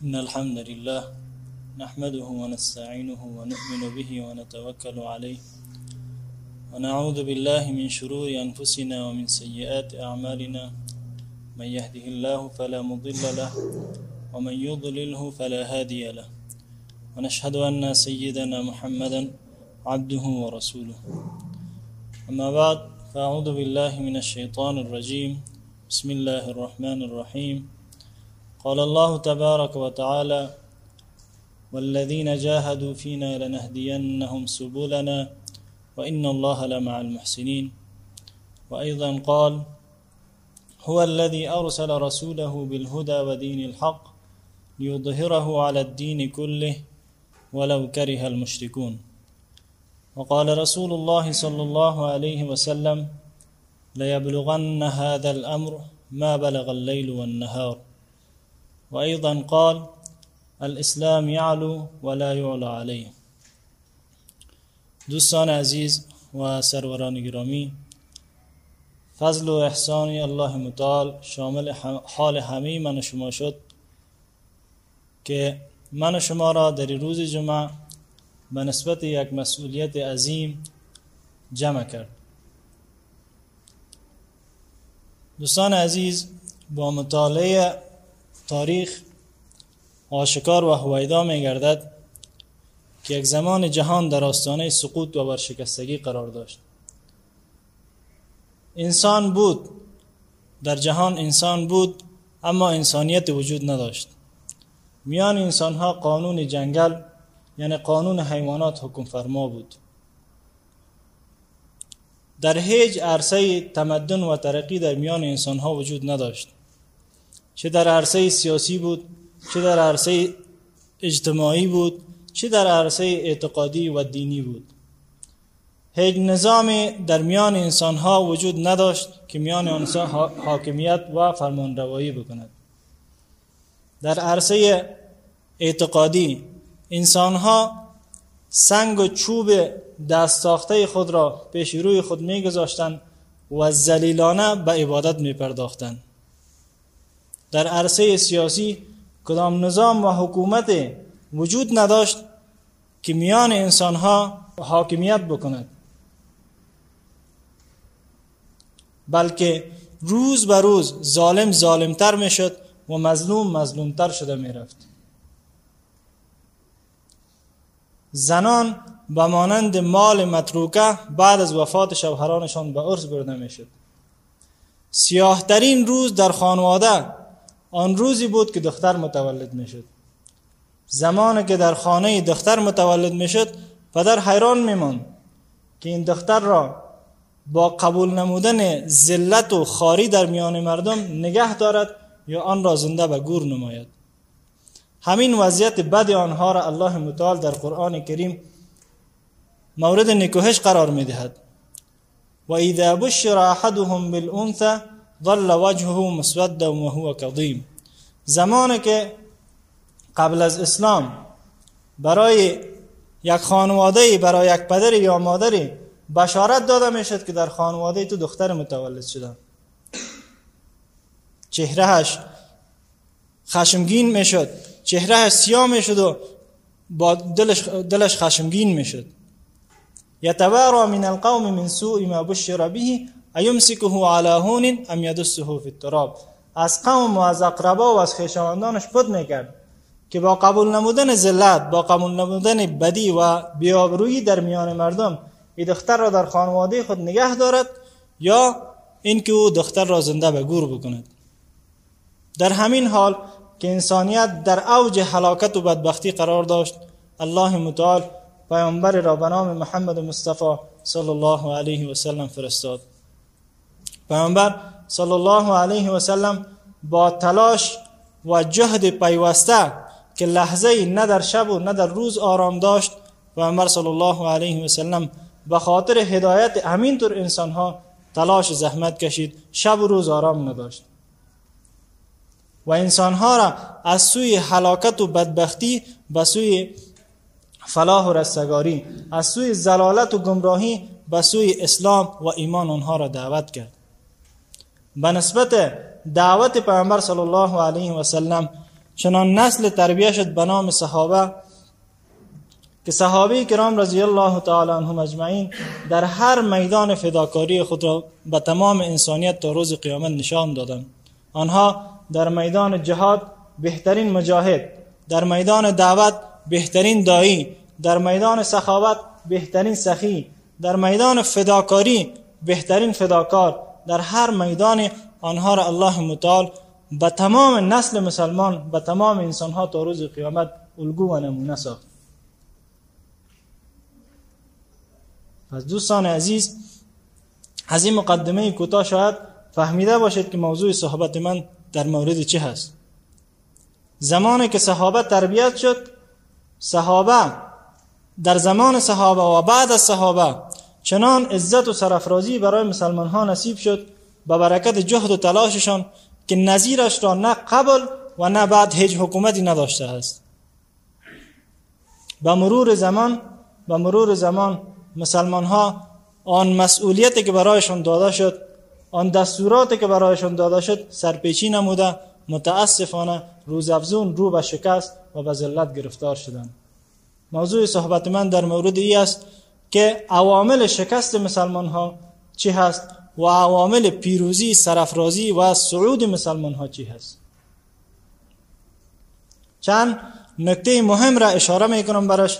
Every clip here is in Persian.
إن الحمد لله نحمده ونستعينه ونؤمن به ونتوكل عليه ونعوذ بالله من شرور أنفسنا ومن سيئات أعمالنا من يهده الله فلا مضل له ومن يضلله فلا هادي له ونشهد أن سيدنا محمدا عبده ورسوله. أما بعد فأعوذ بالله من الشيطان الرجيم. بسم الله الرحمن الرحيم. قال الله تبارك وتعالى والذين جاهدوا فينا لنهدينهم سبلنا وإن الله لمع المحسنين. وأيضا قال هو الذي أرسل رسوله بالهدى ودين الحق ليظهره على الدين كله ولو كره المشركون. وقال رسول الله صلى الله عليه وسلم ليبلغن هذا الأمر ما بلغ الليل والنهار. وأيضا قال الإسلام يعلو ولا يعلى عليه. دوستان عزیز و سروران گرامی فضل و احسان الله متعال شامل حال همه من و شما شد که من و شما را در روز جمعه به نسبت یک مسئولیت عظیم جمع کرد. دوستان عزیز با مطالعه تاریخ آشکار و هویدا می گردد که یک زمان جهان در آستانه سقوط و ورشکستگی قرار داشت. انسان بود. در جهان انسان بود اما انسانیت وجود نداشت. میان انسان ها قانون جنگل یعنی قانون حیوانات حکم فرما بود. در هیچ عرصه تمدن و ترقی در میان انسان ها وجود نداشت. چه در عرصه سیاسی بود چه در عرصه اجتماعی بود چه در عرصه اعتقادی و دینی بود هیچ نظام در میان انسان ها وجود نداشت که میان انسان حاکمیت و فرمانروایی بکند در عرصه اعتقادی انسان ها سنگ و چوب دست ساخته خود را پیش روی خود می گذاشتن و زلیلانه به عبادت می پرداختن. در عرصه سیاسی کدام نظام و حکومت وجود نداشت که میان انسان ها حاکمیت بکند. بلکه روز به روز ظالم ظالمتر می شد و مظلوم مظلومتر شده می رفت زنان به مانند مال متروکه بعد از وفات شوهرانشان به عرض برده می شد سیاهترین روز در خانواده آن روزی بود که دختر متولد می شد زمانی که در خانه دختر متولد می شد پدر حیران می که این دختر را با قبول نمودن ذلت و خاری در میان مردم نگه دارد یا آن را زنده به گور نماید. همین وضعیت بد آنها را الله متعال در قرآن کریم مورد نکوهش قرار می دهد و اذا بشر احدهم بالانثى ظل وجهه مسودا وهو كظيم زمانی که قبل از اسلام برای یک خانواده برای یک پدر یا مادری بشارت داده می‌شد که در خانواده تو دختر متولد شده چهرهش خشمگین می‌شد. چهرهش سیاه می‌شد و با دلش, دلش خشمگین می‌شد. یتوارا من القوم من سوء ما بشر به ایمسکه علی هون ام یدسه فی التراب؟ از قوم و از اقربا و از خیشاوندانش پد می‌کرد که با قبول نمودن ذلت با قبول نمودن بدی و بیابرویی در میان مردم این دختر را در خانواده خود نگه دارد یا اینکه او دختر را زنده به گور بکند. در همین حال که انسانیت در اوج حلاکت و بدبختی قرار داشت الله متعال پیامبر را به نام محمد مصطفی صلی الله علیه و سلم فرستاد. پیامبر صلی الله علیه و سلم با تلاش و جهد پیوسته که لحظه نه در شب و نه در روز آرام داشت پیامبر صلی الله علیه و سلم به خاطر هدایت همینطور انسان ها تلاش زحمت کشید شب و روز آرام نداشت. و انسان ها را از سوی حلاکت و بدبختی به سوی فلاح و رستگاری از سوی زلالت و گمراهی به سوی اسلام و ایمان آنها را دعوت کرد. به نسبت دعوت پیامبر صلی الله علیه و سلم چنان نسل تربیه شد به نام صحابه که صحابه کرام رضی الله تعالی عنهم اجمعین در هر میدان فداکاری خود را به تمام انسانیت تا روز قیامت نشان دادند. آنها در میدان جهاد بهترین مجاهد در میدان دعوت بهترین دایی در میدان سخاوت بهترین سخی در میدان فداکاری بهترین فداکار در هر میدان آنها را الله متعال به تمام نسل مسلمان به تمام انسان ها تا روز قیامت الگو و نمونه ساخت. پس دوستان عزیز از این مقدمه کوتاه شاید فهمیده باشید که موضوع صحبت من در مورد چه هست. زمانی که صحابه تربیت شد صحابه در زمان صحابه و بعد از صحابه چنان عزت و سرفرازی برای مسلمان ها نصیب شد به برکت جهد و تلاششان که نظیرش را نه قبل و نه بعد هیچ حکومتی نداشته است. به مرور زمان به مرور زمان مسلمان ها آن مسئولیتی که برایشان داده شد آن دستوراتی که برایشان داده شد سرپیچی نموده متاسفانه روزافزون رو به شکست و به ذلت گرفتار شدند. موضوع صحبت من در مورد ای است که عوامل شکست مسلمان ها چی هست و عوامل پیروزی سرفرازی و صعود مسلمان ها چی هست؟ چند نکته مهم را اشاره می کنم برش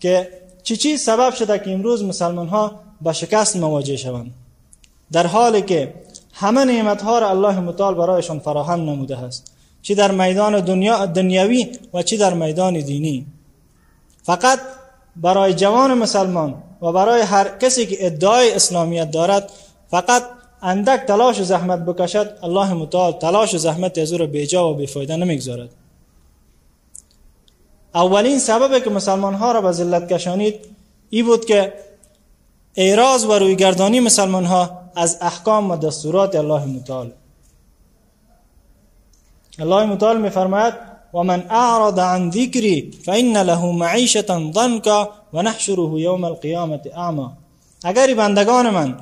که چی چی سبب شده که امروز مسلمان ها به شکست مواجه شوند. در حالی که همه نعمت ها را الله متعال برایشان فراهم نموده است. چی در میدان دنیا دنیوی و چی در میدان دینی. فقط برای جوان مسلمان و برای هر کسی که ادعای اسلامیت دارد فقط اندک تلاش و زحمت بکشد الله متعال تلاش و زحمت از او را بیجا و بیفایده نمی‌گذارد. اولین سبب که مسلمان ها را به ذلت کشانید ای بود که اعراض و رویگردانی مسلمان ها از احکام و دستورات الله متعال. الله متعال می فرماید و من اعرض عن ذکری فإن له معیشتا ضنکا و نحشره یوم القیامت اعما. اگر بندگان من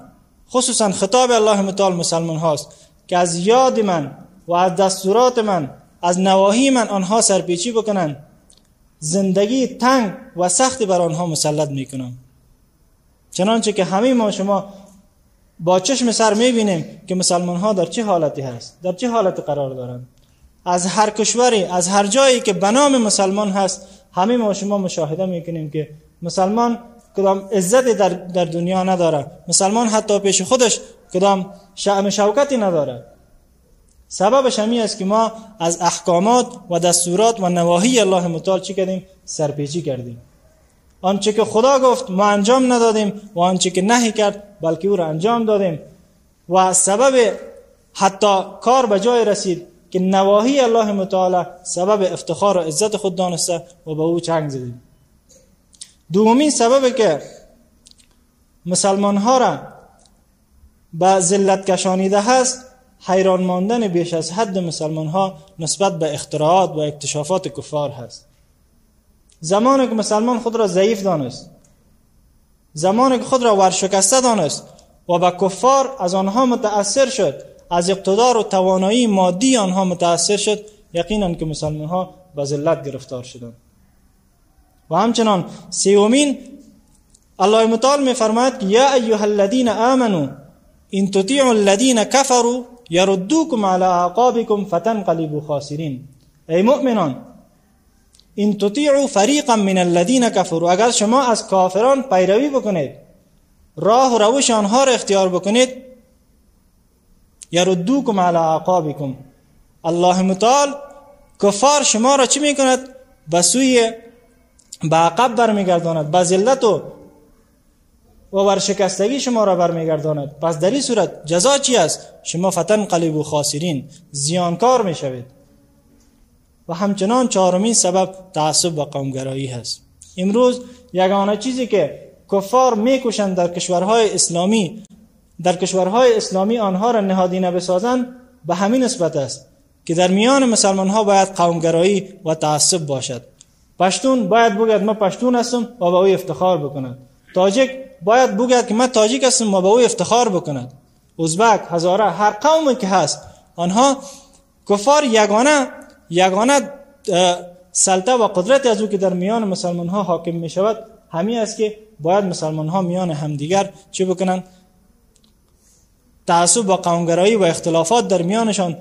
خصوصا خطاب الله متعال مسلمان هاست که از یاد من و از دستورات من از نواهی من آنها سرپیچی بکنند زندگی تنگ و سختی بر آنها مسلط می‌کنم. چنانچه که همه ما شما با چشم سر می‌بینیم که مسلمان ها در چه حالتی هست در چه حالتی قرار دارند. از هر کشوری از هر جایی که به نام مسلمان هست همه ما شما مشاهده می‌کنیم که مسلمان کدام عزت در, در دنیا نداره. مسلمان حتی پیش خودش کدام شعم شوکتی نداره. سببش همی است که ما از احکامات و دستورات و نواهی الله متعال چی کردیم؟ سرپیچی کردیم. آنچه که خدا گفت ما انجام ندادیم و آنچه که نهی کرد بلکه او را انجام دادیم. و سبب حتی کار به جای رسید که نواهی الله متعال سبب افتخار و عزت خود دانسته و به او چنگ زدیم. دومین سبب که مسلمان ها را به ذلت کشانیده هست حیران ماندن بیش از حد مسلمان ها نسبت به اختراعات و اکتشافات کفار هست. زمانی که مسلمان خود را ضعیف دانست زمانی که خود را ورشکسته دانست و به کفار از آنها متأثر شد از اقتدار و توانایی مادی آنها متأثر شد یقینا که مسلمان ها به ذلت گرفتار شدند. و همچنان سیومین الله متعال می فرماید که یا ایها الذین آمنو ان تطیعوا الذین کفروا یردوکم علی اعقابکم فتنقلبوا خاسرین. ای مؤمنان این تطیعوا فریقا من الذین کفروا. اگر شما از کافران پیروی بکنید راه و روش آنها را اختیار بکنید یردوکم علی اعقابکم. الله متعال کفار شما را چی میکند؟ به سوی به عقب برمیگرداند به ذلت و و ورشکستگی شما را برمیگرداند. پس در این صورت جزا چی است؟ شما فتن قلیب و خاسرین زیانکار می‌شوید. و همچنان چهارمین سبب تعصب و قومگرایی هست. امروز یگانه چیزی که کفار میکوشند در کشورهای اسلامی در کشورهای اسلامی آنها را نهادینه بسازند به همین نسبت است که در میان مسلمان ها باید قومگرایی و تعصب باشد. پشتون باید بگوید ما پشتون هستم و به او افتخار بکند. تاجک باید بگوید که من تاجیک هستم و به او افتخار بکند. ازبک هزاره هر قومی که هست آنها کفار یگانه یگانه سلطه و قدرت از او که در میان مسلمان ها حاکم می شود همین است که باید مسلمان ها میان همدیگر چه بکنن تعصب و قومگرایی و اختلافات در میانشان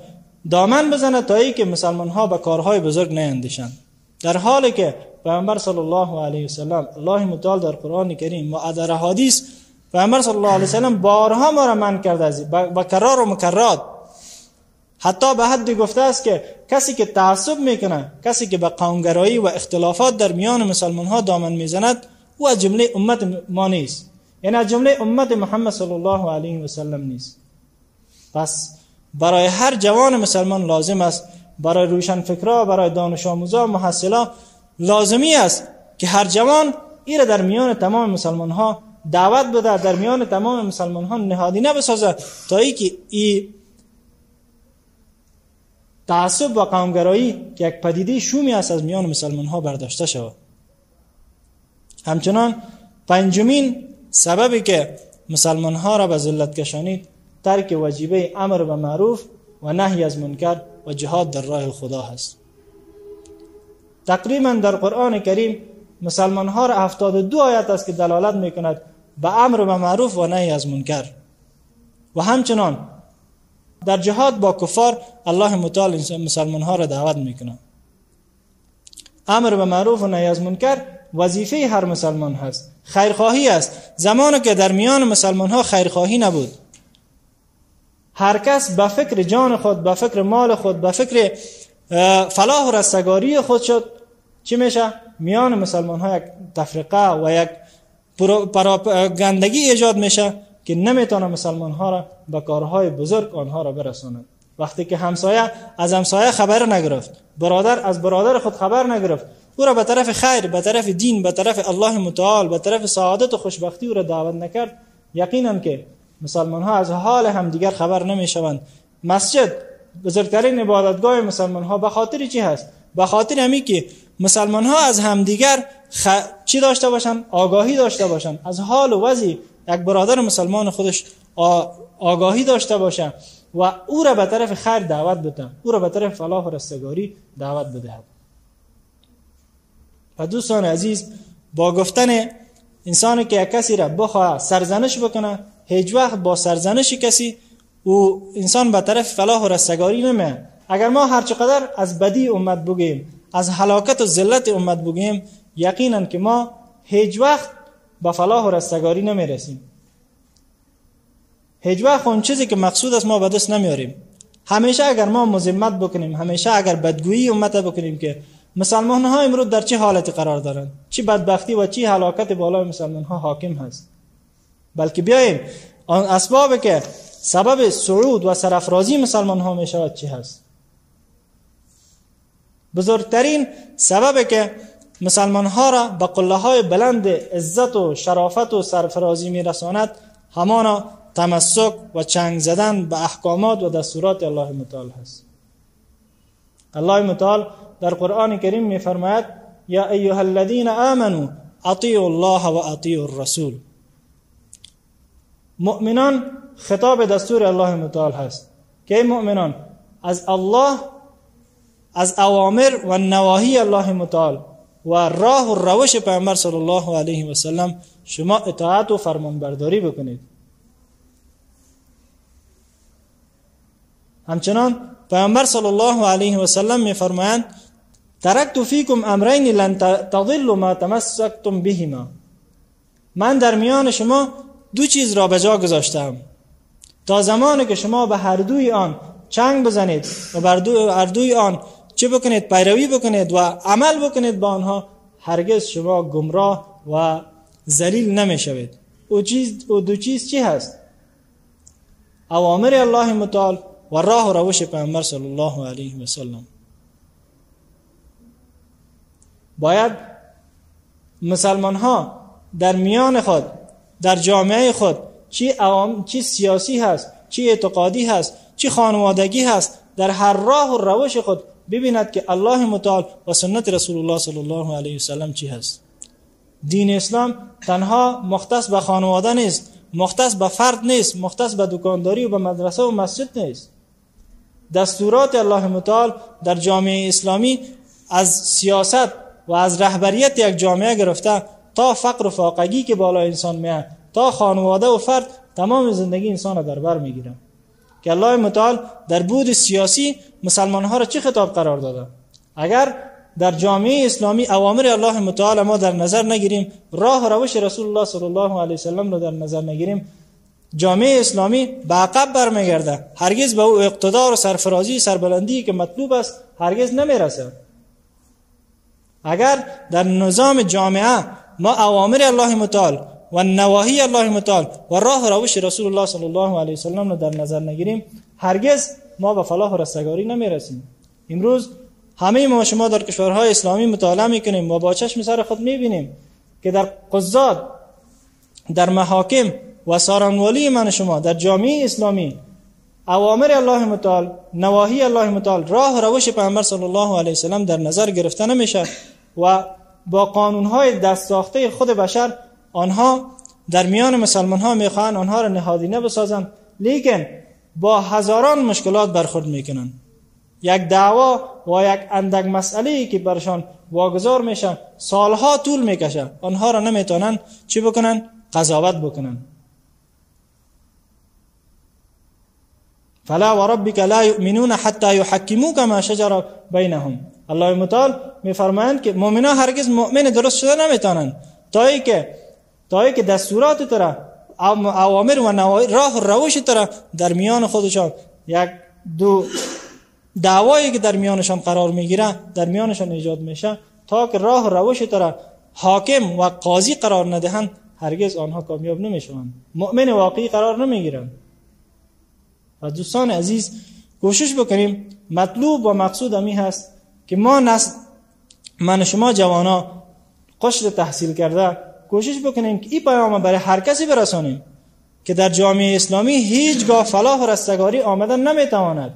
دامن بزنه تا ای که مسلمان ها به کارهای بزرگ نیندشند در حالی که پیامبر صلی الله علیه و سلم الله متعال در قرآن کریم و در حدیث پیامبر صلی الله علیه و سلم بارها ما را من کرده است با کرار و مکررات حتی به حدی گفته است که کسی که تعصب می‌کنه کسی که به قومگرایی و اختلافات در میان مسلمان ها دامن می‌زند او از جمله امت ما نیست. یعنی از جمله امت محمد صلی الله علیه و سلم نیست. پس برای هر جوان مسلمان لازم است برای روشن فکرا برای دانش آموزا محصلا لازمی است که هر جوان ایره در میان تمام مسلمان ها دعوت بده در میان تمام مسلمان ها نهادینه بسازه تا ای که ای تعصب و قومگرایی که یک پدیده شومی است از میان مسلمان ها برداشته شود. همچنان پنجمین سببی که مسلمان ها را به ذلت کشانید ترک وجیبه امر به معروف و نهی از منکر و جهاد در راه خدا هست. تقریبا در قرآن کریم مسلمان ها را هفتاد دو آیت است که دلالت می کند به امر به معروف و نهی از منکر. و همچنان در جهاد با کفار الله متعال مسلمان ها را دعوت می کند امر به معروف و نهی از منکر وظیفه هر مسلمان هست. خیرخواهی است. زمانی که در میان مسلمان ها خیرخواهی نبود. هر کس به فکر جان خود به فکر مال خود به فکر فلاح و رستگاری خود شد. چی میشه؟ میان مسلمان ها یک تفرقه و یک گندگی ایجاد میشه که نمی‌تونه مسلمان ها را به کارهای بزرگ آنها را برساند وقتی که همسایه از همسایه خبر نگرفت برادر از برادر خود خبر نگرفت او را به طرف خیر به طرف دین به طرف الله متعال به طرف سعادت و خوشبختی او را دعوت نکرد. یقینا که مسلمان ها از حال همدیگر خبر نمی شوند مسجد بزرگترین عبادتگاه مسلمان ها به خاطر چی هست؟ به خاطر همی که مسلمان ها از همدیگر خ... چی داشته باشن آگاهی داشته باشن از حال و وضع یک برادر مسلمان خودش آگاهی داشته باشه و او را به طرف خیر دعوت بده او را به طرف فلاح و رستگاری دعوت بدهد. و دوستان عزیز با گفتن انسانی که کسی را بخواه سرزنش بکنه هیچ وقت با سرزنش کسی او انسان به طرف فلاح و رستگاری نمیه اگر ما هر چقدر از بدی امت بگیم از هلاکت و ذلت امت بگیم یقینا که ما هیچ وقت به فلاح و رستگاری نمی‌رسیم. هیچ وقت اون چیزی که مقصود است ما به دست نمیاریم همیشه اگر ما مذمت بکنیم همیشه اگر بدگویی امت بکنیم که مسلمان ها امروز در چه حالتی قرار دارند چی بدبختی و چی هلاکت بالای مسلمان ها حاکم هست؟ بلکه بیاییم. آن اسباب که سبب صعود و سرافرازی مسلمان ها می شود چی هست؟ بزرگترین سبب که مسلمان ها را به قله های بلند عزت و شرافت و سرفرازی می رساند همانا تمسک و چنگ زدن به احکامات و دستورات الله متعال هست. الله متعال در قرآن کریم می فرماید یا ایها الذین آمنوا اطیعوا الله و اطیعوا الرسول. مؤمنان خطاب دستور الله متعال هست. که مؤمنان؟ از الله از اوامر و نواهی الله متعال و راه و روش پیامبر صلی الله علیه و سلم شما اطاعت و فرمانبرداری بکنید. همچنان پیامبر صلی الله علیه و سلم میفرمایند ترکت فیکم امرین لن تضلوا ما تمسکتم بهما. من در میان شما دو چیز را به جا گذاشتم. تا زمانی که شما به هر دوی آن چنگ بزنید و بر دو هر دوی آن چه بکنید پیروی بکنید و عمل بکنید با آنها هرگز شما گمراه و ذلیل نمی‌شوید. او چیز او دو چیز چی هست؟ اوامر الله متعال و راه و روش پیامبر صلی الله علیه و سلم. باید مسلمان ها در میان خود در جامعه خود چی عوام چی سیاسی هست چی اعتقادی هست چی خانوادگی هست در هر راه و روش خود ببیند که الله متعال و سنت رسول الله صلی الله علیه و سلم چی هست. دین اسلام تنها مختص به خانواده نیست مختص به فرد نیست مختص به دکانداری و به مدرسه و مسجد نیست. دستورات الله متعال در جامعه اسلامی از سیاست و از رهبریت یک جامعه گرفته تا فقر و فاقگی که بالا انسان میاد تا خانواده و فرد تمام زندگی انسان در بر می‌گیره. که الله متعال در بود سیاسی مسلمان ها را چه خطاب قرار داده؟ اگر در جامعه اسلامی اوامر الله متعال ما در نظر نگیریم راه و روش رسول الله صلی الله علیه وسلم را در نظر نگیریم جامعه اسلامی به عقب برمیگرده. هرگز به او اقتدار و سرفرازی سربلندی که مطلوب است هرگز نمی‌رسه اگر در نظام جامعه ما اوامر الله متعال و نواهی الله متعال و راه و روش رسول الله صلی الله علیه وسلم را در نظر نگیریم هرگز ما به فلاح و رستگاری نمی‌رسیم. امروز همه ما شما در کشورهای اسلامی مطالعه می‌کنیم و با چشم سر خود می‌بینیم که در قضات در محاکم و سارنوالی من شما در جامعه اسلامی اوامر الله متعال نواهی الله متعال راه و روش پیامبر صلی الله علیه وسلم در نظر گرفته نمیشه و با قانونهای دست ساخته خود بشر آنها در میان مسلمان ها می‌خواهند آنها را نهادینه بسازند لیکن با هزاران مشکلات برخورد می‌کنن یک دعوا و یک اندک مسئله که برشان واگذار میشن سالها طول می‌کشه آنها را نمی‌تونن چی بکنن قضاوت بکنن فلا وربك لا يؤمنون حتى يحكموك ما شجر بينهم الله متعال میفرمایند که مؤمنان هرگز مؤمن درست شده نمی‌تونن تا که تا که دستورات ترا اوامر و راه و روش ترا در میان خودشان یک دو دعوایی که در میانشان قرار می‌گیره در میانشان ایجاد میشه تا که راه و روش ترا حاکم و قاضی قرار ندهند هرگز آنها کامیاب نمی‌شوند مؤمن واقعی قرار نمی‌گیرند و دوستان عزیز کوشش بکنیم مطلوب و مقصود امی هست که ما نسل من شما جوانا قشر تحصیل کرده کوشش بکنیم که این پیام برای هر کسی برسانیم که در جامعه اسلامی هیچگاه فلاح و رستگاری آمدن نمی‌تواند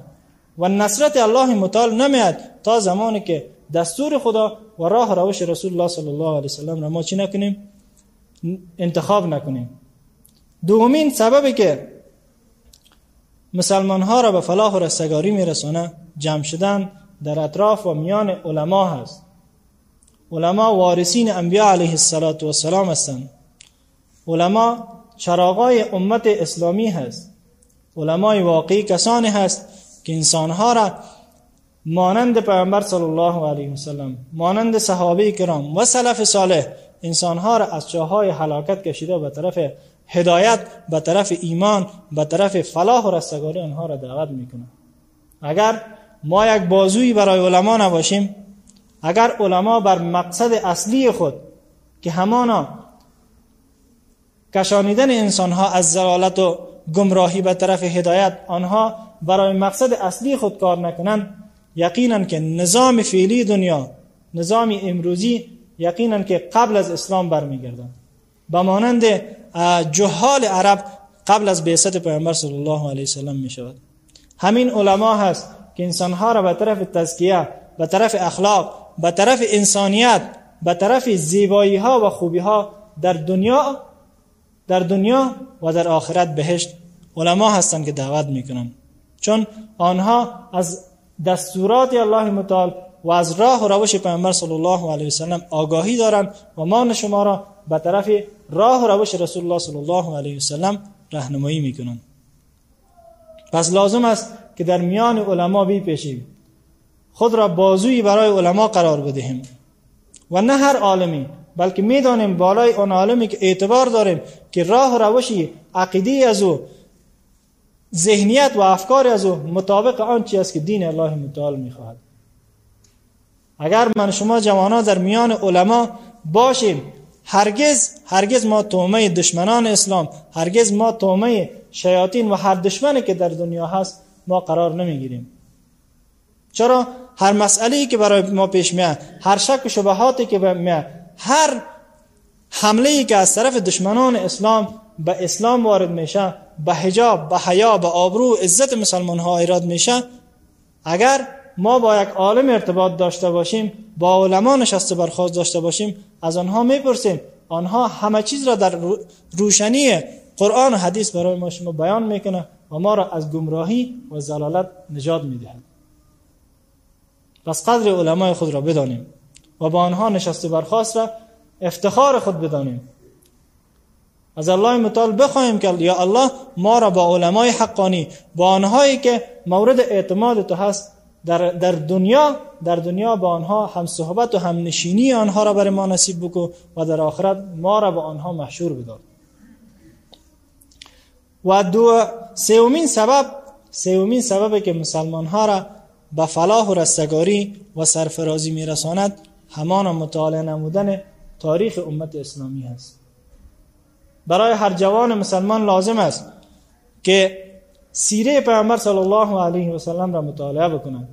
و نصرت الله متعال نمیاد تا زمانی که دستور خدا و راه روش رسول الله صلی الله علیه وسلم را ما چی نکنیم؟ انتخاب نکنیم. دومین سببی که مسلمان ها را به فلاح و رستگاری میرسانه جمع شدن در اطراف و میان علما هست. علما وارثین انبیاء علیه السلام هستند. علما چراغای امت اسلامی هست. علمای واقعی کسانی هست که انسانها را مانند پیامبر صلی الله علیه وسلم مانند صحابه کرام و سلف صالح انسانها را از چاهای حلاکت کشیده به طرف هدایت به طرف ایمان به طرف فلاح و رستگاری آنها را دعوت می‌کنه اگر ما یک بازوی برای علما نباشیم. اگر علما بر مقصد اصلی خود که همانا کشانیدن انسان ها از زلالت و گمراهی به طرف هدایت آنها برای مقصد اصلی خود کار نکنند یقینا که نظام فعلی دنیا نظام امروزی یقینا که قبل از اسلام برمیگردند به مانند جهال عرب قبل از بعثت پیامبر صلی الله علیه وسلم می شود همین علما هست. که انسانها را به طرف تزکیه به طرف اخلاق به طرف انسانیت به طرف زیبایی ها و خوبی ها در دنیا در دنیا و در آخرت بهشت علما هستند که دعوت می‌کنن. چون آنها از دستورات الله متعال و از راه و روش پیامبر صلی الله علیه وسلم آگاهی دارند و ما شما را به طرف راه و روش رسول الله صلی الله علیه وسلم راهنمایی می‌کنند. پس لازم است که در میان علما پیشیم خود را بازوی برای علما قرار بدهیم. و نه هر عالمی بلکه می‌دانیم بالای آن عالمی که اعتبار داریم که راه و روشی عقیدی از او ذهنیت و افکار از او مطابق آن چی است که دین الله متعال می‌خواهد. اگر من شما جوانا در میان علما باشیم هرگز هرگز ما تومه دشمنان اسلام هرگز ما تومه شیاطین و هر دشمنی که در دنیا هست ما قرار نمی‌گیریم. چرا؟ هر مسئله که برای ما پیش میاد هر شک و شبهاتی که میاد هر حمله ای که از طرف دشمنان اسلام به اسلام وارد میشه به حجاب به حیا به آبرو عزت مسلمان ها ایراد میشه اگر ما با یک عالم ارتباط داشته باشیم با علما نشسته برخواست داشته باشیم از آنها می‌پرسیم آنها همه چیز را در روشنی قرآن و حدیث برای ما شما بیان می‌کنه. و ما را از گمراهی و زلالت نجات می‌دهد. پس قدر علمای خود را بدانیم و با آنها نشست برخواست را افتخار خود بدانیم. از الله متعال بخواهیم که یا الله ما را با علمای حقانی با آنهایی که مورد اعتماد تو هست در, در دنیا در دنیا با آنها هم صحبت و هم نشینی آنها را برای ما نصیب بکو و در آخرت ما را با آنها محشور بدار. و دو سومین سبب سومین سبب که مسلمان ها را به فلاح و رستگاری و سرفرازی میرساند همان مطالعه نمودن تاریخ امت اسلامی هست برای هر جوان مسلمان لازم است که سیره پیامبر صلی الله علیه و سلم را مطالعه بکنند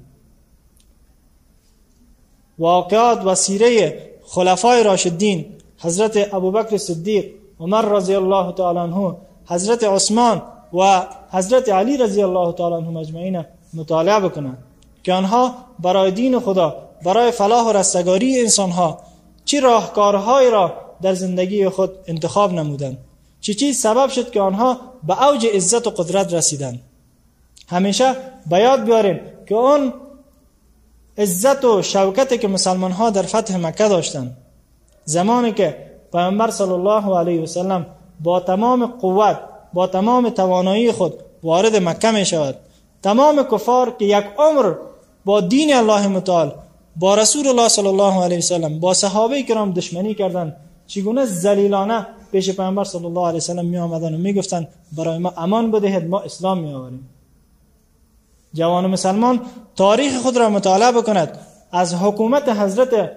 واقعات و سیره خلفای راشدین حضرت ابوبکر صدیق عمر رضی الله تعالی عنه حضرت عثمان و حضرت علی رضی الله تعالی عنهم اجمعین مطالعه بکنند که آنها برای دین خدا برای فلاح و رستگاری انسان ها چه راهکارهایی را در زندگی خود انتخاب نمودند؟ چه چیز سبب شد که آنها به اوج عزت و قدرت رسیدند؟ همیشه به یاد بیاریم که اون عزت و شوکتی که مسلمان ها در فتح مکه داشتند زمانی که پیامبر صلی الله علیه و سلم با تمام قوت با تمام توانایی خود وارد مکه می شود تمام کفار که یک عمر با دین الله متعال با رسول الله صلی الله علیه وسلم با صحابه کرام دشمنی کردند چگونه ذلیلانه پیش پیامبر صلی الله علیه وسلم می آمدن و می گفتن برای ما امان بدهید ما اسلام می آوریم جوان مسلمان تاریخ خود را مطالعه بکند. از حکومت حضرت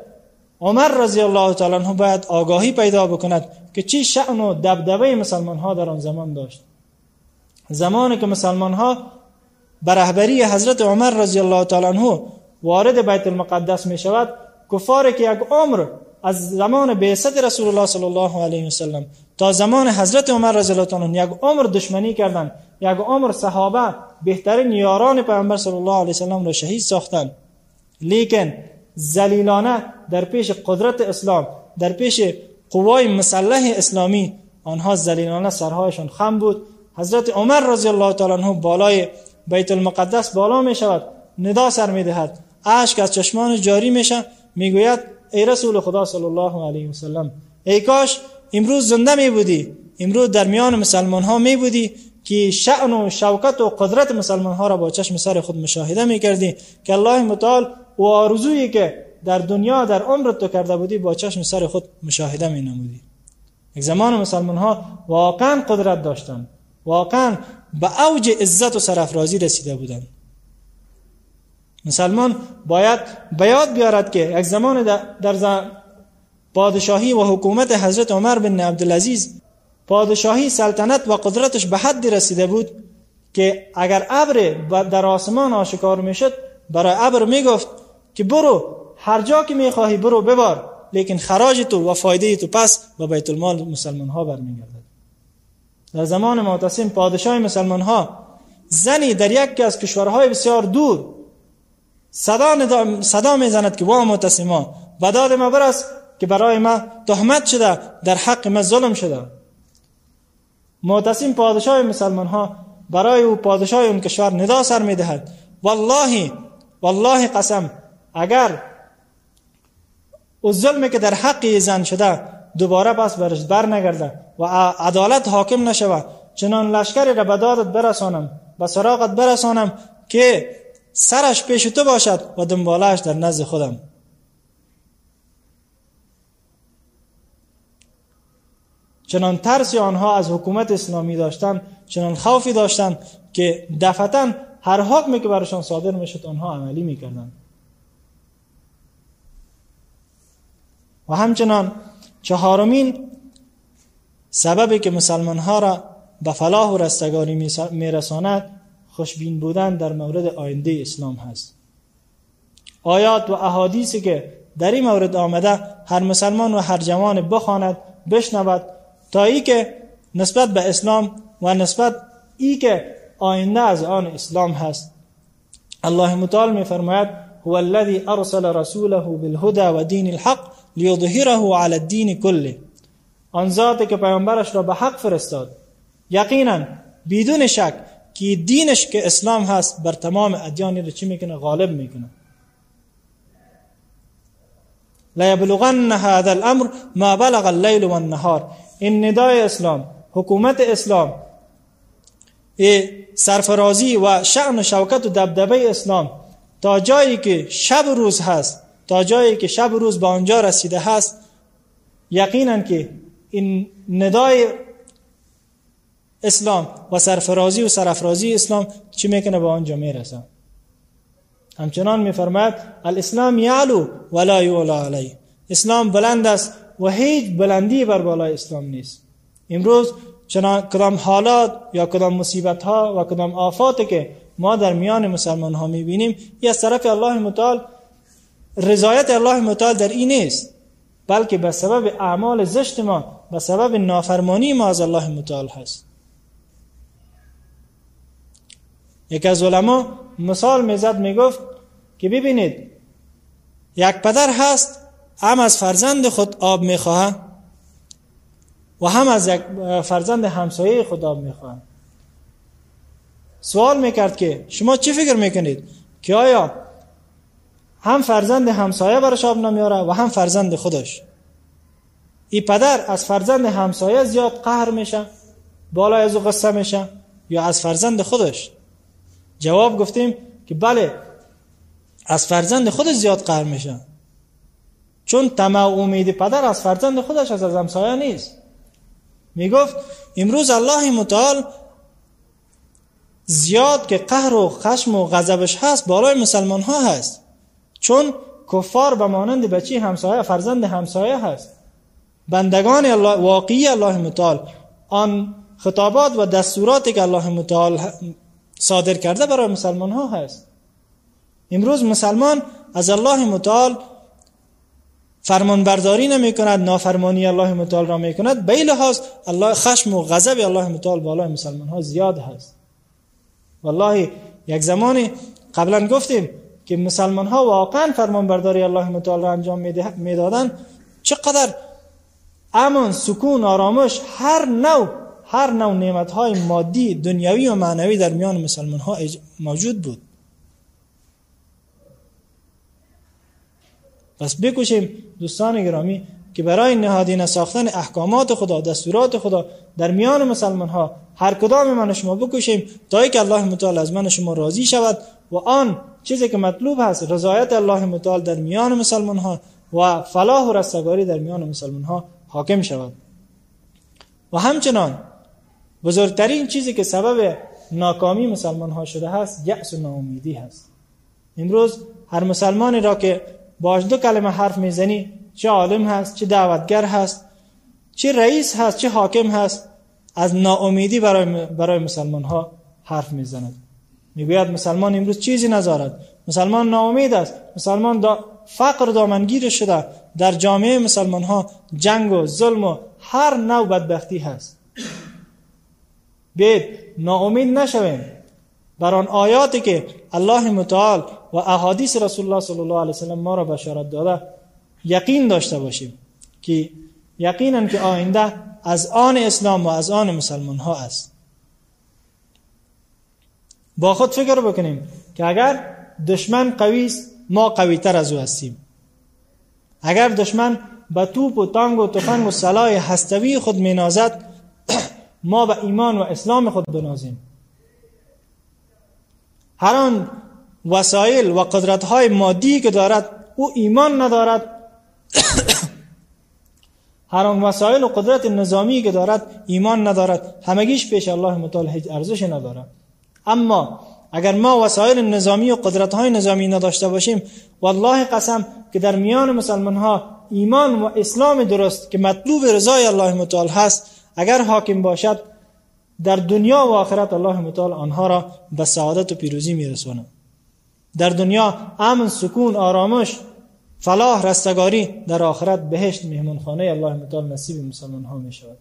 عمر رضی الله تعالی عنه باید آگاهی پیدا بکند که چی شأن و دبدبه مسلمان ها در آن زمان داشت. زمانی که مسلمان ها بر رهبری حضرت عمر رضی الله تعالی عنه وارد بیت المقدس می شود کفار که یک عمر از زمان بعثت رسول الله صلی الله علیه و سلم تا زمان حضرت عمر رضی الله عنه یک عمر دشمنی کردند یک عمر صحابه بهترین یاران پیامبر صلی الله علیه و سلم را شهید ساختند. لیکن ذلیلانه در پیش قدرت اسلام در پیش قوای مسلح اسلامی آنها ذلیلانه سرهایشان خم بود. حضرت عمر رضی الله تعالی عنه بالای بیت المقدس بالا می شود ندا سر می دهد اشک از چشمان جاری میشه می‌گوید ای رسول خدا صلی الله علیه و سلم ای کاش امروز زنده می بودی امروز در میان مسلمان ها می بودی که شأن و شوکت و قدرت مسلمان ها را با چشم سر خود مشاهده می کردی که الله متعال و آرزویی که در دنیا در عمرت تو کرده بودی با چشم سر خود مشاهده می نمودی یک زمان مسلمان ها واقعا قدرت داشتند. واقعا به اوج عزت و سرافرازی رسیده بودند. مسلمان باید بیاد بیارد که یک زمان در پادشاهی و حکومت حضرت عمر بن عبدالعزیز پادشاهی سلطنت و قدرتش به حدی رسیده بود که اگر ابر در آسمان آشکار می‌شد برای ابر می‌گفت که برو هر جا که می‌خواهی برو ببار. لیکن خراج تو و فایده تو پس و بیت المال مسلمان ها برمیگردد. در زمان معتصم پادشاه مسلمان ها زنی در یکی از کشورهای بسیار دور صدا, صدا می‌زند که وا معتصما بداد ما برس که برای ما تهمت شده در حق ما ظلم شده. معتصم پادشاه مسلمان ها برای او پادشاه اون کشور ندا سر می‌دهد. والله والله قسم اگر او ظلمی که در حق زن شده دوباره پس برش بر نگرده و عدالت حاکم نشوه چنان لشکری را به دادت برسانم به سراغت برسانم که سرش پیش تو باشد و دنبالش در نزد خودم. چنان ترسی آنها از حکومت اسلامی داشتن چنان خوفی داشتن که دفتا هر حکمی که برشان صادر می‌شد آنها عملی می‌کردند. و همچنان چهارمین سببی که مسلمان ها را به فلاح و رستگاری میرساند خوشبین بودن در مورد آینده اسلام هست. آیات و احادیثی که در این مورد آمده هر مسلمان و هر جوان بخواند بشنود تا ای که نسبت به اسلام و نسبت ای که آینده از آن اسلام هست. الله متعال می فرماید هو الذي ارسل رسوله بالهدى و الحق لیظهره على الدین كله. آن ذاتی که پیامبرش را به حق فرستاد. یقینا بدون شک که دینش که اسلام هست بر تمام ادیان رو چی میکنه؟ غالب میکنه. لیبلغن هذا الامر ما بلغ اللیل و النهار. این ندای اسلام حکومت اسلام سرفرازی و شعن و شوکت و دبدبه اسلام تا جایی که شب روز هست تا جایی که شب روز به آنجا رسیده هست یقینا که این ندای اسلام و سرفرازی و سرفرازی اسلام چی می‌کنه به آنجا می‌رسه؟ همچنان میفرماید الاسلام یعلو ولا یعلا علی اسلام بلند است و هیچ بلندی بر بالای اسلام نیست. امروز چنان کدام حالات یا کدام مصیبت ها و کدام آفاتی که ما در میان مسلمان ها می‌بینیم یا از طرف الله متعال رضایت الله متعال در این نیست بلکه به سبب اعمال زشت ما به سبب نافرمانی ما از الله متعال هست. یک از علما مثال می‌زد می‌گفت که ببینید یک پدر هست هم از فرزند خود آب می‌خواه و هم از یک فرزند همسایه خود آب می‌خواه. سوال می‌کرد که شما چی فکر می‌کنید؟ که آیا هم فرزند همسایه برش آب نمیاره و هم فرزند خودش. ای پدر از فرزند همسایه زیاد قهر میشه بالا از قصه میشه یا از فرزند خودش؟ جواب گفتیم که بله از فرزند خودش زیاد قهر میشه. چون طمع امید پدر از فرزند خودش از همسایه نیست. می‌گفت امروز الله متعال زیاد که قهر و خشم و غضبش هست بالای مسلمان ها هست. چون کفار به مانند بچی همسایه فرزند همسایه هست. بندگان الله واقعی الله متعال آن خطابات و دستوراتی که الله متعال صادر کرده برای مسلمان ها هست. امروز مسلمان از الله متعال فرمان برداری نمی کند نافرمانی الله متعال را می کند به لحاظ الله خشم و غضب الله متعال بالای مسلمان ها زیاد هست. والله یک زمانی قبلا گفتیم که مسلمان ها واقعا فرمان برداری الله متعال را انجام می‌دادن چقدر امن سکون آرامش هر نوع هر نوع نعمت های مادی دنیوی و معنوی در میان مسلمان ها موجود بود. پس بکشیم دوستان گرامی که برای نهادینه ساختن احکامات خدا دستورات خدا در میان مسلمان ها هر کدام من شما بکشیم تا که الله متعال از من شما راضی شود. و آن چیزی که مطلوب هست رضایت الله متعال در میان مسلمان ها و فلاح و رستگاری در میان مسلمان ها حاکم شود. و همچنان بزرگترین چیزی که سبب ناکامی مسلمان ها شده هست یأس و ناامیدی هست. امروز هر مسلمانی را که باش دو کلمه حرف می‌زنی چه عالم هست چه دعوتگر هست چه رئیس هست چه حاکم هست از ناامیدی برای, برای مسلمان ها حرف می‌زند. می‌گوید مسلمان امروز چیزی نذارد مسلمان ناامید است. مسلمان دا فقر دامنگیر شده. در جامعه مسلمان ها جنگ و ظلم و هر نوع بدبختی هست. بید ناامید نشویم. بر آن آیاتی که الله متعال و احادیث رسول الله صلی الله علیه وسلم ما را بشارت داده یقین داشته باشیم که یقینا که آینده از آن اسلام و از آن مسلمان ها است. با خود فکر بکنیم که اگر دشمن قوی است ما قوی تر از او هستیم. اگر دشمن به توپ و تانگ و تفنگ و سلاح هستوی خود مینازد ما به ایمان و اسلام خود بنازیم. هر آن وسایل و قدرت های مادی که دارد او ایمان ندارد. هر آن وسایل و قدرت نظامی که دارد ایمان ندارد. همگیش پیش الله متعال هیچ ارزش ندارد. اما اگر ما وسایل نظامی و قدرت های نظامی نداشته باشیم والله قسم که در میان مسلمان ها ایمان و اسلام درست که مطلوب رضای الله متعال هست اگر حاکم باشد در دنیا و آخرت الله متعال آنها را به سعادت و پیروزی میرساند. در دنیا امن سکون آرامش فلاح رستگاری در آخرت بهشت مهمانخانه الله متعال نصیب مسلمان ها می شود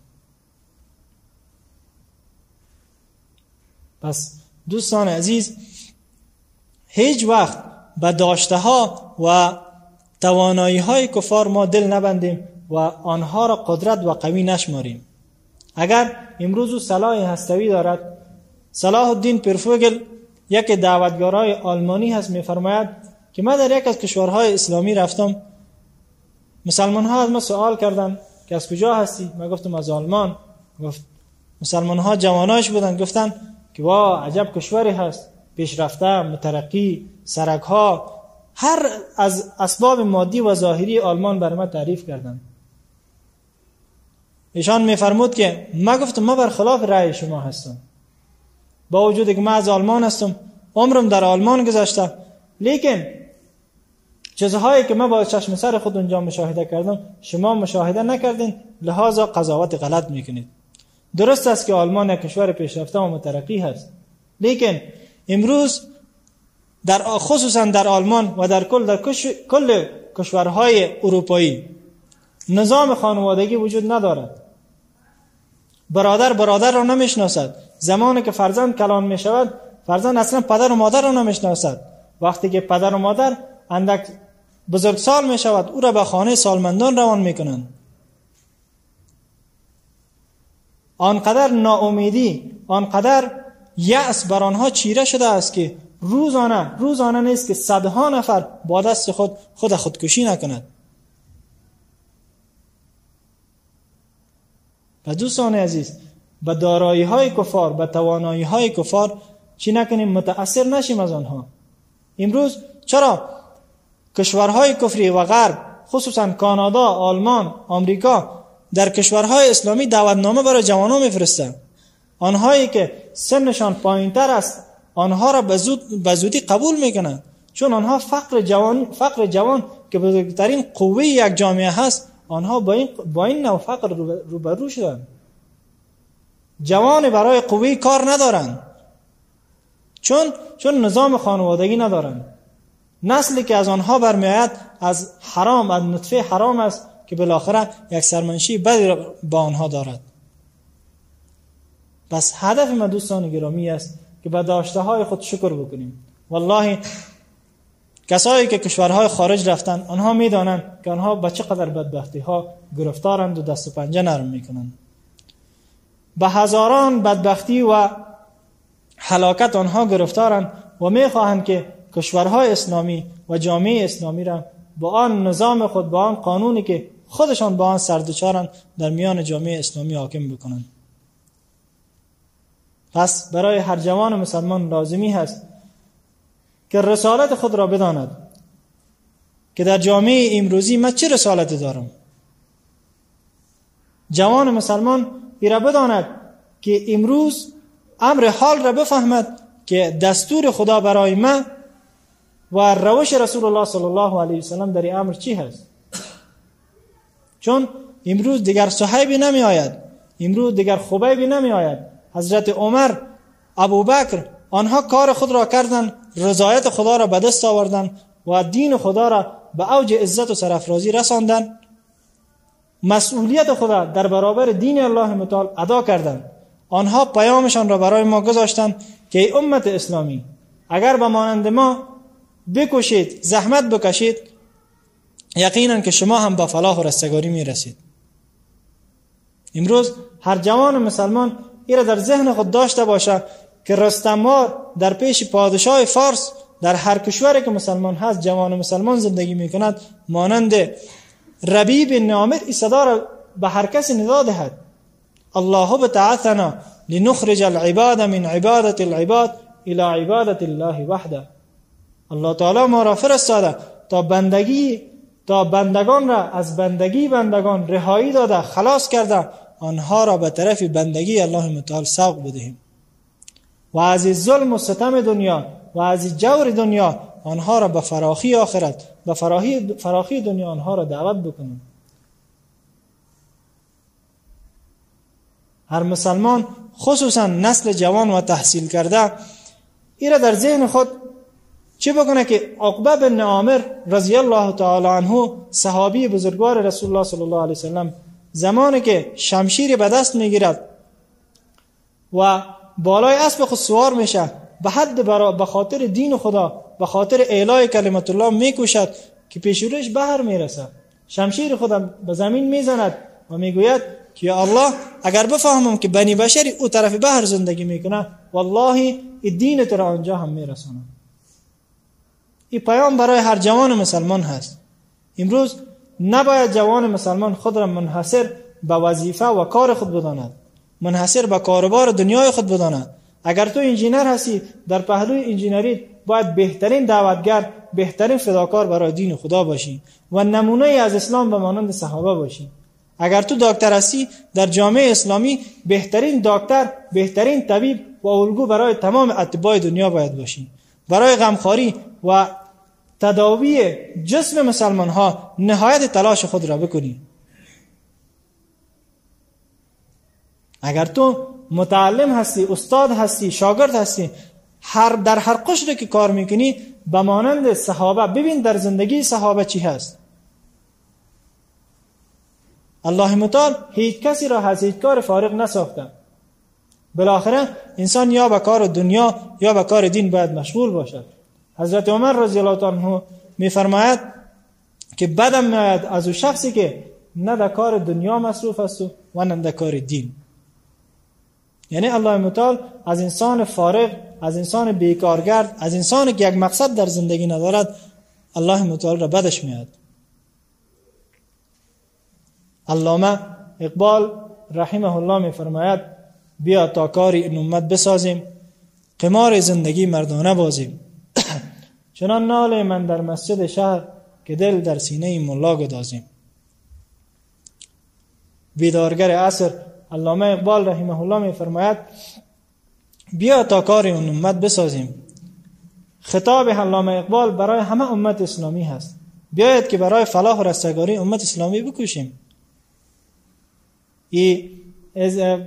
پس دوستان عزیز هیچ وقت به داشته ها و توانایی های کفار ما دل نبندیم و آنها را قدرت و قوی نشماریم. اگر امروز صلاح هستوی دارد صلاح الدین پرفوگل یک دعوتگارای آلمانی هست میفرماید که من در یک از کشورهای اسلامی رفتم. مسلمان ها از ما سوال کردن که از کجا هستی؟ ما گفتم از آلمان. گفت مسلمان ها جواناش بودن گفتن که وا عجب کشوری هست. پیشرفته مترقی سرک ها هر از اسباب مادی و ظاهری آلمان بر ما تعریف کردن. ایشان میفرمود که ما گفتم ما برخلاف رأی شما هستم. با وجود که ما از آلمان هستم عمرم در آلمان گذاشته لیکن چیزهایی که ما با چشم سر خود اونجا مشاهده کردم شما مشاهده نکردین لحاظا قضاوت غلط می‌کنید. درست است که آلمان یک کشور پیشرفته و مترقی هست. لیکن امروز در خصوصا در آلمان و در کل در کل کشورهای اروپایی نظام خانوادگی وجود ندارد. برادر برادر را نمی‌شناسد. زمانی که فرزند کلان می شود فرزند اصلا پدر و مادر را نمی‌شناسد. وقتی که پدر و مادر اندک بزرگسال می شود او را به خانه سالمندان روان می کنند آنقدر ناامیدی آنقدر یأس بر آنها چیره شده است که روزانه روزانه نیست که صدها نفر با دست خود خود خودکشی نکند. و دوستان عزیز به دارایی های کفار به توانایی های کفار چی نکنیم؟ متاثر نشیم از آنها. امروز چرا کشورهای کفری و غرب خصوصا کانادا آلمان آمریکا در کشورهای اسلامی دعوتنامه برای جوانان میفرستند آنهایی که سنشان پایینتر است آنها را به زودی قبول می‌کنند چون آنها فقر جوان فقر جوان که بزرگترین قوه یک جامعه هست آنها با این با این نوع فقر روبرو شدن. جوان برای قوه کار ندارند چون چون نظام خانوادگی ندارند نسلی که از آنها برمیآید از حرام از نطفه حرام است. که بالاخره یک سرمنشی بدی با آنها دارد. پس هدف ما دوستان گرامی است که به داشته های خود شکر بکنیم. والله کسایی که کشورهای خارج رفتن آنها می‌دانند که آنها به چقدر بدبختی ها گرفتارند و دست و پنجه نرم می‌کنند. به هزاران بدبختی و حلاکت آنها گرفتارند و می‌خواهند که کشورهای اسلامی و جامعه اسلامی را با آن نظام خود با آن قانونی که خودشان با آن سردچارند در میان جامعه اسلامی حاکم بکنند. پس برای هر جوان مسلمان لازمی هست که رسالت خود را بداند که در جامعه امروزی من چه رسالتی دارم؟ جوان مسلمان را بداند که امروز امر حال را بفهمد که دستور خدا برای من و روش رسول الله صلی الله علیه وسلم در امر چی هست؟ چون امروز دیگر صحیبی نمی آید امروز دیگر خبیبی نمی آید حضرت عمر ابوبکر آنها کار خود را کردند رضایت خدا را به دست آوردن و دین خدا را به اوج عزت و سرافرازی رساندن مسئولیت خدا در برابر دین الله متعال ادا کردند. آنها پیامشان را برای ما گذاشتند که ای امت اسلامی اگر به مانند ما بکشید زحمت بکشید یقینا که شما هم به فلاح و رستگاری می رسید امروز هر جوان مسلمان این در ذهن خود داشته باشه که رستمار در پیش پادشاه فارس در هر کشوری که مسلمان هست جوان مسلمان زندگی می کند مانند ربیب نامر ای صدا را به هر کسی ندا دهد. الله بتعثنا لنخرج العباد من عبادت العباد الى عبادت الله وحده. الله تعالی ما را فرستاده تا بندگی تا بندگان را از بندگی بندگان رهایی داده خلاص کرده آنها را به طرف بندگی الله متعال سوق بدهیم. و از ظلم و ستم دنیا و از جور دنیا آنها را به فراخی آخرت به فراخی, فراخی دنیا آنها را دعوت بکنیم. هر مسلمان خصوصا نسل جوان و تحصیل کرده را در ذهن خود چه بکنه که عقبه بن عامر رضی الله تعالی عنه صحابی بزرگوار رسول الله صلی الله علیه وسلم زمانی که شمشیر به دست می‌گیرد و بالای اسب خود سوار میشه به حد برا به خاطر دین خدا به خاطر اعلای کلمت الله میکوشد که پیشورش بهر می‌رسه شمشیر خدا به زمین می‌زند و می‌گوید که یا الله اگر بفهمم که بنی بشری او طرف بحر زندگی می‌کنه والله دین تو را آنجا هم میرسانم. این پیام برای هر جوان مسلمان هست. امروز نباید جوان مسلمان خود را منحصر به وظیفه و کار خود بداند. منحصر به کار و بار دنیای خود بداند. اگر تو انجینر هستی در پهلوی انجینری باید بهترین دعوتگر بهترین فداکار برای دین خدا باشی و نمونه از اسلام به مانند صحابه باشی. اگر تو دکتر هستی در جامعه اسلامی بهترین دکتر بهترین طبیب و الگو برای تمام اتباع دنیا باید باشی. برای غمخواری و تداوی جسم مسلمان ها نهایت تلاش خود را بکنی. اگر تو متعلم هستی استاد هستی شاگرد هستی هر در هر قشری که کار می‌کنی به مانند صحابه ببین در زندگی صحابه چی هست. الله متعال هیچ کسی را از هیچ کار فارغ نساخته. بالاخره انسان یا به کار دنیا یا به کار دین باید مشغول باشد. حضرت عمر رضی الله عنه میفرماید که بدم میآید از او شخصی که نه در کار دنیا مصروف است و نه در کار دین. یعنی الله متعال از انسان فارغ از انسان بیکارگرد از انسان که یک مقصد در زندگی ندارد الله متعال را بدش میاد علامه اقبال رحمه الله میفرماید بیا تا کار این امت بسازیم قمار زندگی مردانه بازیم. چنان نال من در مسجد شهر که دل در سینه ملا گدازیم. بیدارگر عصر علامه اقبال رحمه الله میفرماید بیا تا کار اون امت بسازیم. خطاب علامه اقبال برای همه امت اسلامی هست. بیاید که برای فلاح و رستگاری امت اسلامی بکوشیم. ای از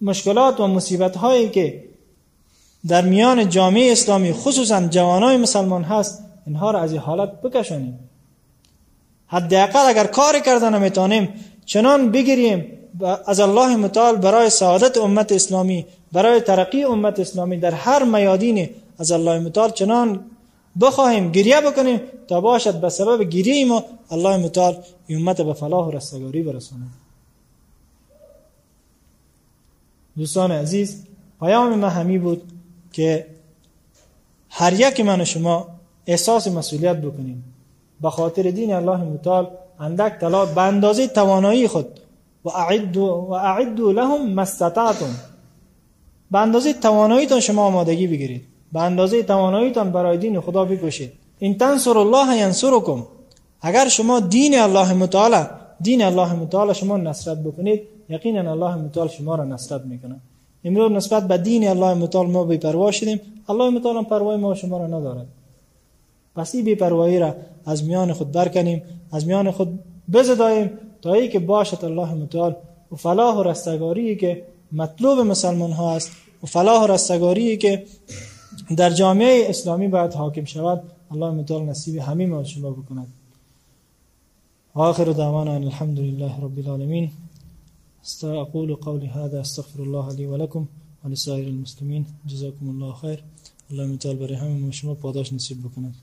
مشکلات و مصیبت هایی که در میان جامعه اسلامی خصوصا جوانای مسلمان هست اینها را از این حالت بکشانیم. حداقل اگر کار کردن نمی‌تونیم چنان بگیریم از الله متعال برای سعادت امت اسلامی برای ترقی امت اسلامی در هر میادین از الله متعال چنان بخواهیم گریه بکنیم تا باشد به سبب گریه ما الله متعال امت به فلاح و رستگاری برسونه دوستان عزیز پیام ما همی بود. هر یک من و شما احساس مسئولیت بکنیم. به خاطر دین الله متعال اندک طلا به اندازه توانایی خود. و اعدو و اعدو لهم مستطعتم به اندازه تواناییتان شما آمادگی بگیرید. به اندازه تواناییتان برای دین خدا بکشید. این تنصر الله ینصرکم. اگر شما دین الله متعال دین الله متعال شما نصرت بکنید یقینا الله متعال شما را نصرت می‌کنه امروز نسبت به دین الله متعال ما بی پروا شدیم. الله متعال هم پروای ما شما را ندارد. پس این بی پروایی را از میان خود برکنیم از میان خود بزداییم تا ای که باشد الله متعال. و فلاح و رستگاری که مطلوب مسلمان ها است. و فلاح و رستگاری که در جامعه اسلامی باید حاکم شود. الله متعال نصیب همه ما شما بکند. آخر دعوانا الحمد لله رب العالمين استقول قولي هذا أستغفر الله لي ولكم ولسائر المسلمين. جزاكم الله خير. الله متعال برای همه شما پاداش نصیب بکند